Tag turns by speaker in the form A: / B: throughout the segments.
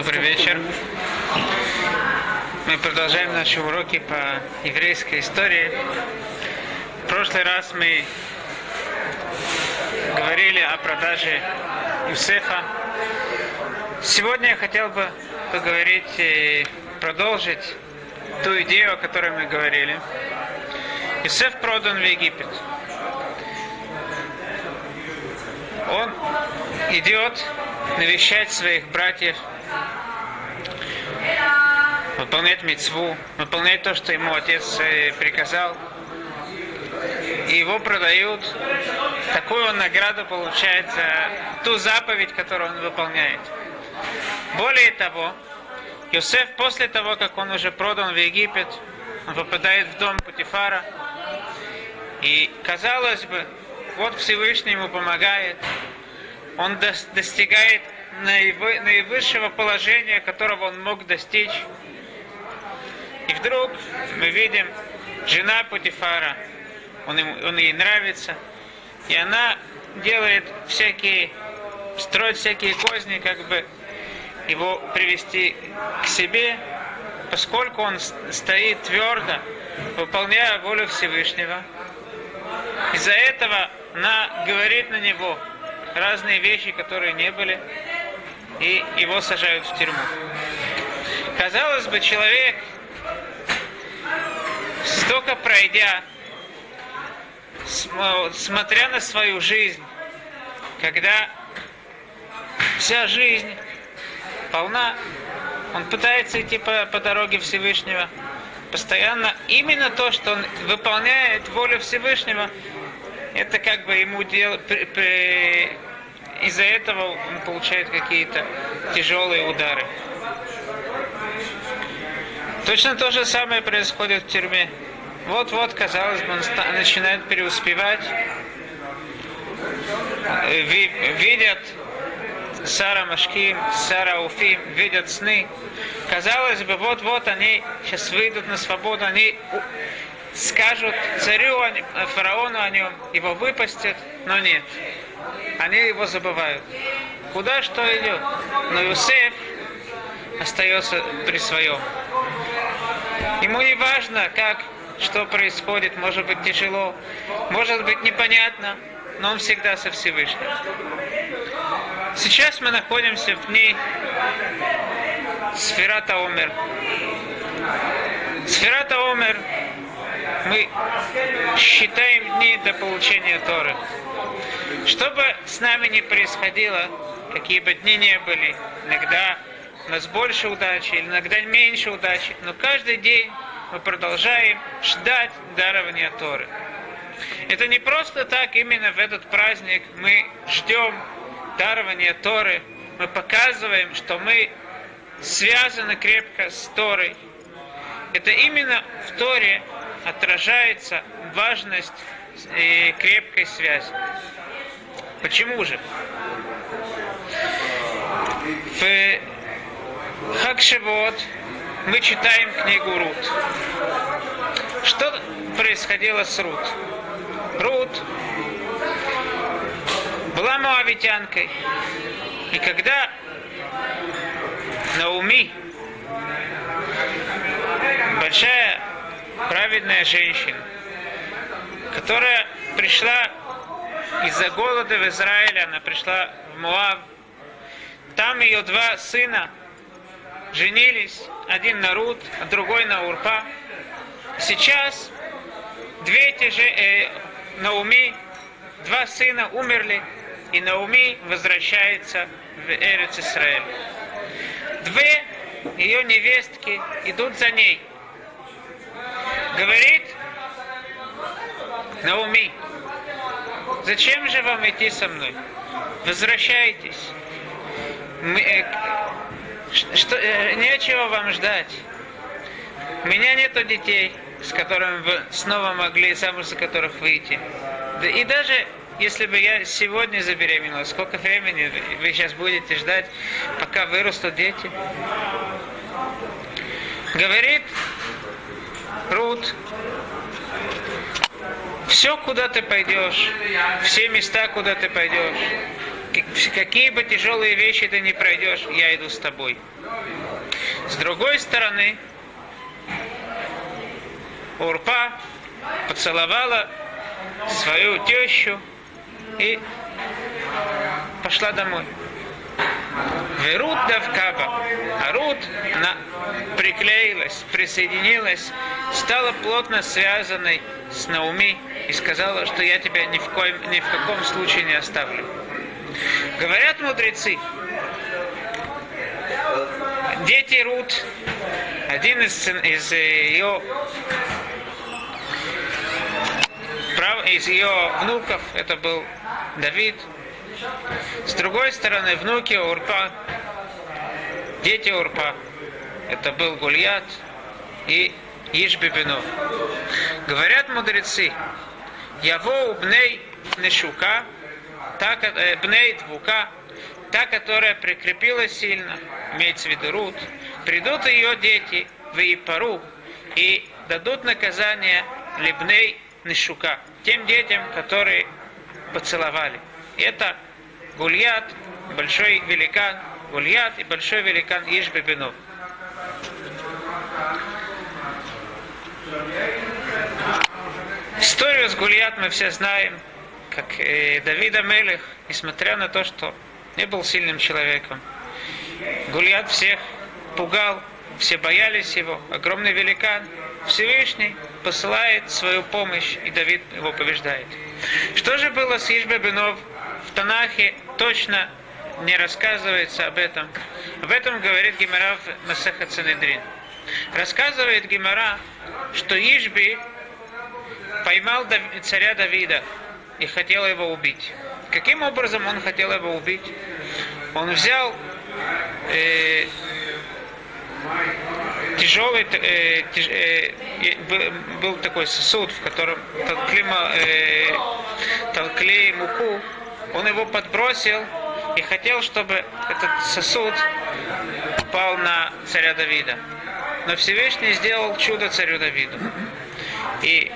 A: Добрый вечер. Мы продолжаем наши уроки по еврейской истории. В прошлый раз мы говорили о продаже Юсефа. Сегодня я хотел бы поговорить и продолжить ту идею, о которой мы говорили. Юсеф продан в Египет. Он идет навещать своих братьев, выполнять мецву, выполнять то, что ему отец э, приказал. И его продают. Такую он награду получает за ту заповедь, которую он выполняет. Более того, Йосеф после того, как он уже продан в Египет, он попадает в дом Путифара. И казалось бы, вот Всевышний ему помогает, он достигает наивысшего положения, которого он мог достичь. И вдруг мы видим, жена Путифара, он, ему, он ей нравится, и она делает всякие, строит всякие козни, как бы его привести к себе, поскольку он стоит твердо, выполняя волю Всевышнего. Из-за этого она говорит на него – разные вещи, которые не были, и его сажают в тюрьму. Казалось бы, человек, столько пройдя, смотря на свою жизнь, когда вся жизнь полна, он пытается идти по, по дороге Всевышнего, постоянно именно то, что он выполняет волю Всевышнего, это как бы ему дел... из-за этого он получает какие-то тяжелые удары. Точно то же самое происходит в тюрьме. Вот-вот, казалось бы, он начинает преуспевать. Видят Сара Машким, Сара Уфим, видят сны. Казалось бы, вот-вот они сейчас выйдут на свободу, они скажут царю, фараону о нем, его выпустят, но нет. Они его забывают. Куда что идет? Но Юсеф остается при своем. Ему не важно, как, что происходит, может быть тяжело, может быть непонятно, но он всегда со Всевышним. Сейчас мы находимся в дни Сферата Омер. Сферата Омер мы считаем дни до получения Торы. Что бы с нами ни происходило, какие бы дни ни были, иногда у нас больше удачи, иногда меньше удачи, но каждый день мы продолжаем ждать дарования Торы. Это не просто так, именно в этот праздник мы ждем дарования Торы, мы показываем, что мы связаны крепко с Торой. Это именно в Торе отражается важность и крепкой связи. Почему же? В Хакшевод мы читаем книгу Рут. Что происходило с Рут? Рут была моавитянкой. И когда Науми, большая праведная женщина, которая пришла из-за голода в Израиле, она пришла в Муав. Там ее два сына женились, один на Рут, а другой на Урпа. Сейчас две эти же э, Науми, два сына умерли, и Науми возвращается в Эрец Израиль. Две ее невестки идут за ней – говорит Науми, зачем же вам идти со мной? Возвращайтесь. Мы, э, что, э, нечего вам ждать. У меня нету детей, с которыми вы снова могли, замуж за которых выйти. Да и даже если бы я сегодня забеременела, сколько времени вы сейчас будете ждать, пока вырастут дети? Говорит Рут, все, куда ты пойдешь, все места, куда ты пойдешь, какие бы тяжелые вещи ты не пройдешь, я иду с тобой. С другой стороны, Урпа поцеловала свою тещу и пошла домой. Верут Давкаба. А Рут, она приклеилась, присоединилась, стала плотно связанной с Науми и сказала, что я тебя ни в, коем, ни в каком случае не оставлю. Говорят мудрецы, дети Рут, один из, из ее из ее внуков, это был Давид. С другой стороны, внуки Урпа, дети Урпа, это был Гульят и Ишбибину. Говорят мудрецы, Яво бней Нешука, та, э, бней Двука, та, которая прикрепилась сильно, имеется в виду Рут, придут ее дети в Ипару и дадут наказание Либней Нешука, тем детям, которые поцеловали. Это Гульят, большой великан, Гульят и большой великан Ишбебинов. Историю с Гульят мы все знаем, как э, Давида Мелех, несмотря на то, что не был сильным человеком, Гульят всех пугал, все боялись его, огромный великан, Всевышний посылает свою помощь, и Давид его побеждает. Что же было с Ишбебинов в Танахе, точно не рассказывается об этом. Об этом говорит Гимара в Масаха Цанедрин. Рассказывает Гимара, что Ишби поймал царя Давида и хотел его убить. Каким образом он хотел его убить? Он взял э, тяжелый, э, тяж, э, был такой сосуд, в котором толкли, э, толкли муку, он его подбросил и хотел, чтобы этот сосуд упал на царя Давида. Но Всевышний сделал чудо царю Давиду. И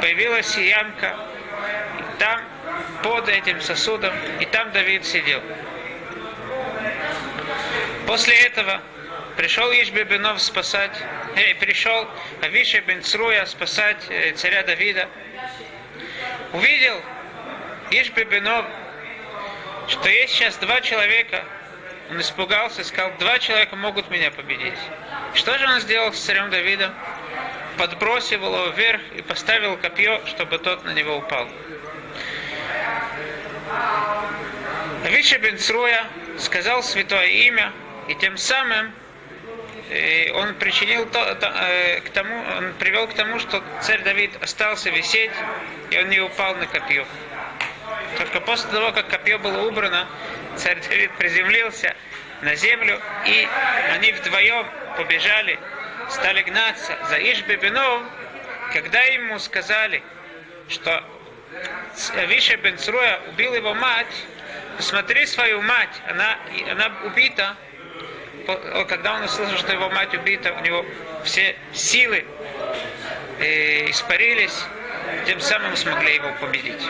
A: появилась ямка, там под этим сосудом, и там Давид сидел. После этого пришел Ишбебенов спасать, э, пришел Авиша бен Цруя спасать э, царя Давида. Увидел Ишбебенов, что есть сейчас два человека, он испугался сказал, два человека могут меня победить. Что же он сделал с царем Давидом? Подбросил его вверх и поставил копье, чтобы тот на него упал. Авиша бен Цруя сказал святое имя, и тем самым и он причинил то, то, э, к тому, он привел к тому, что царь Давид остался висеть, и он не упал на копье. Только после того, как копье было убрано, царь Давид приземлился на землю, и они вдвоем побежали, стали гнаться за Ишбебином, когда ему сказали, что Виша бен Цруя убил его мать, посмотри свою мать, она, она убита, когда он услышал, что его мать убита, у него все силы э, испарились, тем самым смогли его победить.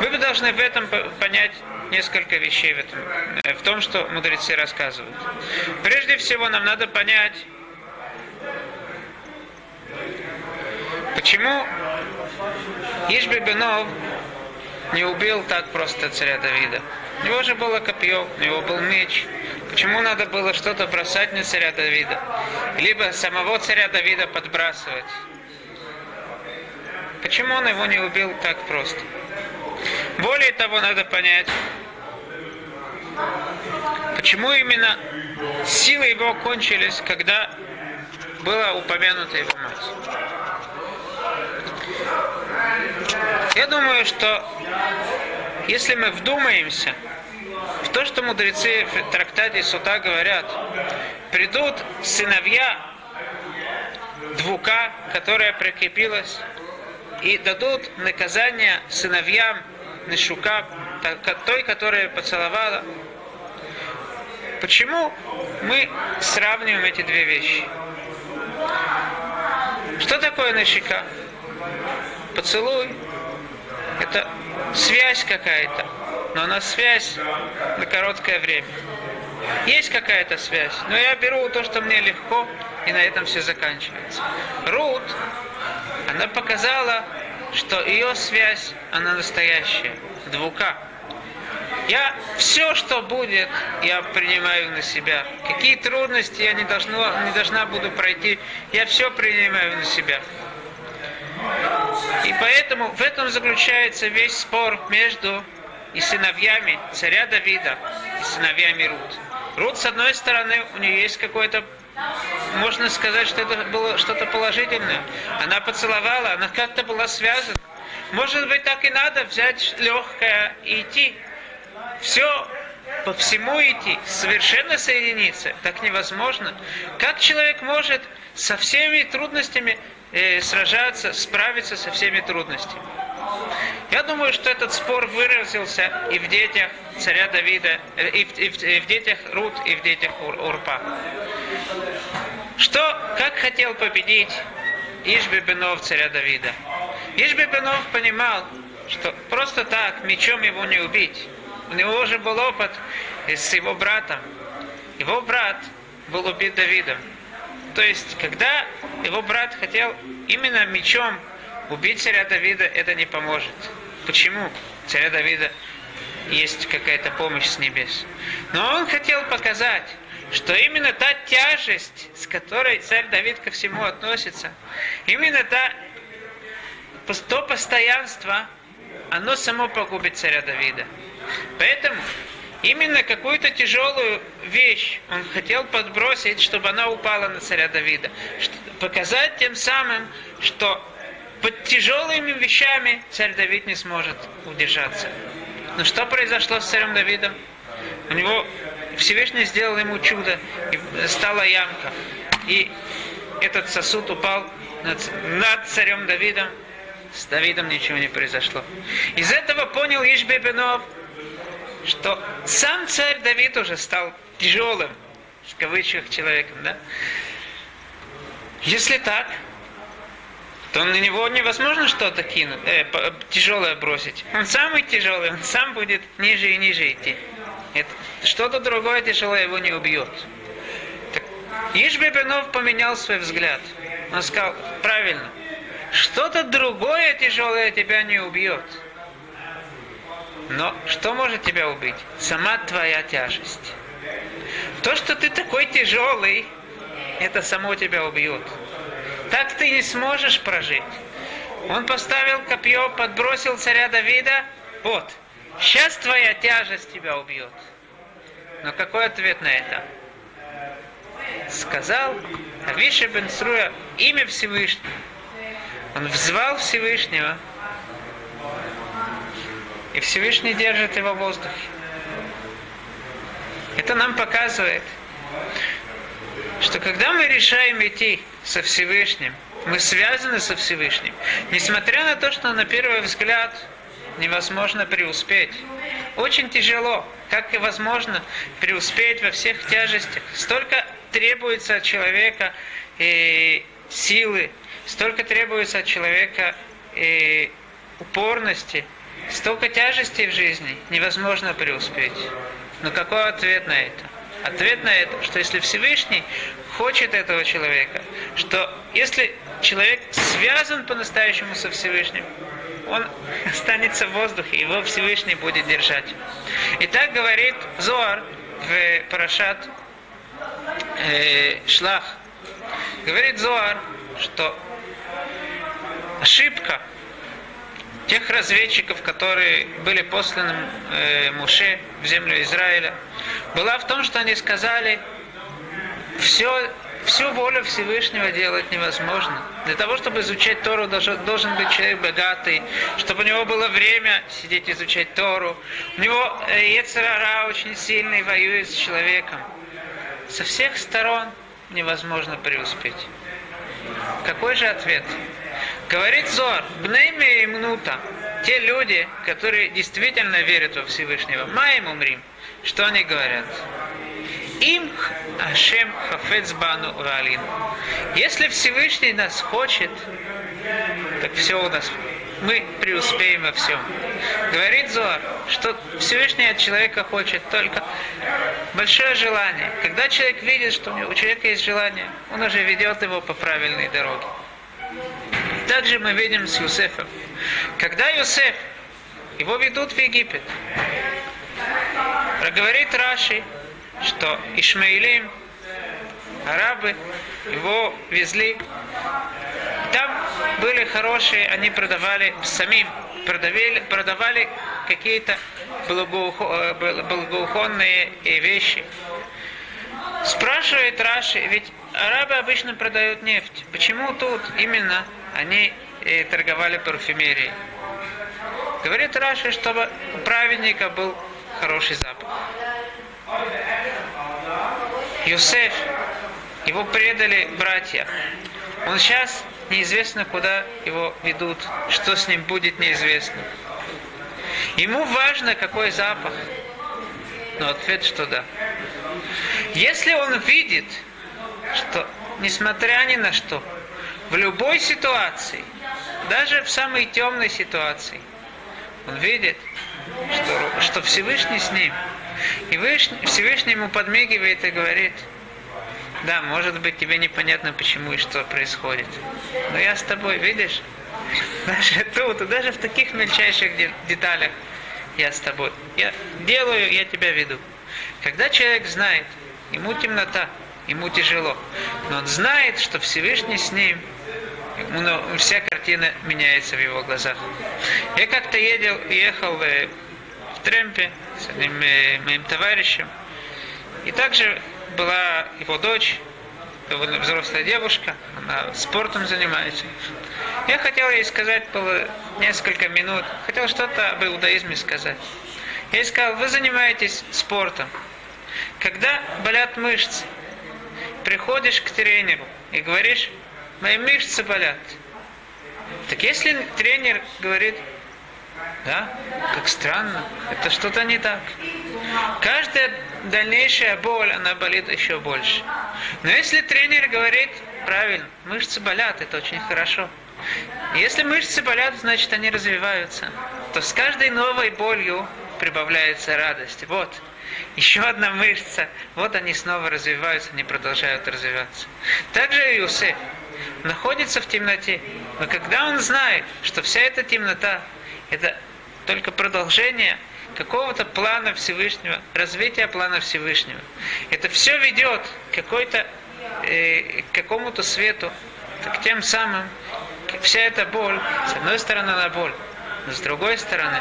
A: Вы должны в этом понять несколько вещей в, этом, э, в том, что мудрецы рассказывают. Прежде всего, нам надо понять, почему Ишбебенов не убил так просто царя Давида. У него же было копье, у него был меч. Почему надо было что-то бросать на царя Давида? Либо самого царя Давида подбрасывать? Почему он его не убил так просто? Более того, надо понять, почему именно силы его кончились, когда была упомянута его мать. Я думаю, что если мы вдумаемся в то, что мудрецы в трактате Сута говорят, придут сыновья двука, которая прикрепилась, и дадут наказание сыновьям Нешука, той, которая поцеловала. Почему мы сравниваем эти две вещи? Что такое Нешика? Поцелуй – это связь какая-то. но она связь на короткое время. Есть какая-то связь, но я беру то, что мне легко, и на этом все заканчивается. Рут, она показала, что ее связь, она настоящая, двука. Я все, что будет, я принимаю на себя. Какие трудности я не, должна, не должна буду пройти, я все принимаю на себя. И поэтому в этом заключается весь спор между и сыновьями царя Давида и сыновьями Рут. Рут, с одной стороны, у нее есть какой-то можно сказать, что это было что-то положительное. Она поцеловала, она как-то была связана. Может быть, так и надо взять легкое и идти. Все по всему идти, совершенно соединиться, так невозможно. Как человек может со всеми трудностями э, сражаться, справиться со всеми трудностями? Я думаю, что этот спор выразился и в детях царя Давида, и в, и в, и в детях Рут, и в детях Ур, Урпа. Что, как хотел победить Ишбебенов царя Давида? Ишбебенов понимал, что просто так мечом его не убить. У него уже был опыт с его братом. Его брат был убит Давидом. То есть, когда его брат хотел именно мечом убить царя Давида, это не поможет. Почему? Царя Давида есть какая-то помощь с небес. Но он хотел показать, что именно та тяжесть, с которой царь Давид ко всему относится, именно та, то постоянство, оно само погубит царя Давида. Поэтому именно какую-то тяжелую вещь он хотел подбросить, чтобы она упала на царя Давида. Показать тем самым, что под тяжелыми вещами царь Давид не сможет удержаться. Но что произошло с царем Давидом? У него Всевышний сделал ему чудо, и стала ямка. И этот сосуд упал над, над царем Давидом. С Давидом ничего не произошло. Из этого понял Ишбебенов, что сам царь Давид уже стал тяжелым, в кавычках, человеком. Да? Если так, то на него невозможно что-то кинуть, э, тяжелое бросить. Он самый тяжелый, он сам будет ниже и ниже идти. что-то другое тяжелое его не убьет. Так, Ишбебенов поменял свой взгляд. Он сказал, правильно, что-то другое тяжелое тебя не убьет. Но что может тебя убить? Сама твоя тяжесть. То, что ты такой тяжелый, это само тебя убьет. Так ты не сможешь прожить. Он поставил копье, подбросил царя Давида. Вот, сейчас твоя тяжесть тебя убьет. Но какой ответ на это? Сказал Авиша бен Сруя имя Всевышнего. Он взвал Всевышнего. И Всевышний держит его в воздухе. Это нам показывает, что когда мы решаем идти со Всевышним, мы связаны со Всевышним, несмотря на то, что на первый взгляд невозможно преуспеть. Очень тяжело, как и возможно преуспеть во всех тяжестях. Столько требуется от человека и силы, столько требуется от человека и упорности, столько тяжестей в жизни, невозможно преуспеть. Но какой ответ на это? Ответ на это, что если Всевышний хочет этого человека, что если человек связан по-настоящему со Всевышним, он останется в воздухе, его Всевышний будет держать. И так говорит Зоар в Парашат э, Шлах. Говорит Зоар, что ошибка тех разведчиков, которые были посланы э, Муше в землю Израиля, была в том, что они сказали, все, всю волю Всевышнего делать невозможно. Для того, чтобы изучать Тору, должен, должен быть человек богатый, чтобы у него было время сидеть изучать Тору. У него э, Ецерара очень сильный, воюет с человеком. Со всех сторон невозможно преуспеть. Какой же ответ? Говорит Зор, бнейме и мнута, те люди, которые действительно верят во Всевышнего, маем умрим, что они говорят? Им Ашем хафец бану валин. Если Всевышний нас хочет, так все у нас, мы преуспеем во всем. Говорит Зоар, что Всевышний от человека хочет только большое желание. Когда человек видит, что у человека есть желание, он уже ведет его по правильной дороге. Также мы видим с Юсефом. Когда Юсеф, его ведут в Египет, говорит Раши, что Ишмаилим, арабы, его везли. Там были хорошие, они продавали самим, продавали, продавали какие-то благоухонные вещи. Спрашивает Раши, ведь арабы обычно продают нефть. Почему тут именно они торговали парфюмерией? Говорит Раши, чтобы у праведника был хороший запах. Юсеф, его предали братья. Он сейчас неизвестно, куда его ведут, что с ним будет неизвестно. Ему важно, какой запах. Но ответ, что да. Если он видит, что несмотря ни на что, в любой ситуации, даже в самой темной ситуации, он видит, что, что Всевышний с ним. И Всевышний ему подмигивает и говорит, да, может быть, тебе непонятно, почему и что происходит. Но я с тобой, видишь? Даже тут, даже в таких мельчайших деталях я с тобой. Я делаю, я тебя веду. Когда человек знает, ему темнота, ему тяжело, но он знает, что Всевышний с ним, ну, вся картина меняется в его глазах. Я как-то ехал, ехал э, в Тремпе с одним э, моим товарищем, и также была его дочь, взрослая девушка, она спортом занимается. Я хотел ей сказать было несколько минут, хотел что-то об иудаизме сказать. Я ей сказал, вы занимаетесь спортом. Когда болят мышцы, приходишь к тренеру и говоришь, мои мышцы болят. Так если тренер говорит, да, как странно, это что-то не так. Каждая дальнейшая боль, она болит еще больше. Но если тренер говорит, правильно, мышцы болят, это очень хорошо. Если мышцы болят, значит они развиваются. То с каждой новой болью прибавляется радость. Вот, еще одна мышца. Вот они снова развиваются, они продолжают развиваться. Также и Иосиф находится в темноте. Но когда он знает, что вся эта темнота, это только продолжение какого-то плана Всевышнего, развития плана Всевышнего. Это все ведет к какой-то, э, к какому-то свету, так тем самым вся эта боль, с одной стороны она боль, но с другой стороны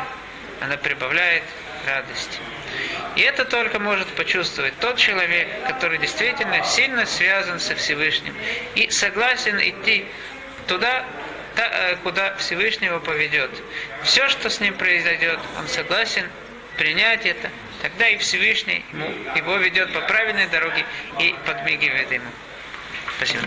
A: она прибавляет радость. И это только может почувствовать тот человек, который действительно сильно связан со Всевышним и согласен идти туда, Э, куда Всевышнего поведет. Все, что с ним произойдет, он согласен принять это, тогда и Всевышний ему, его ведет по правильной дороге и подмигивает ему. Спасибо.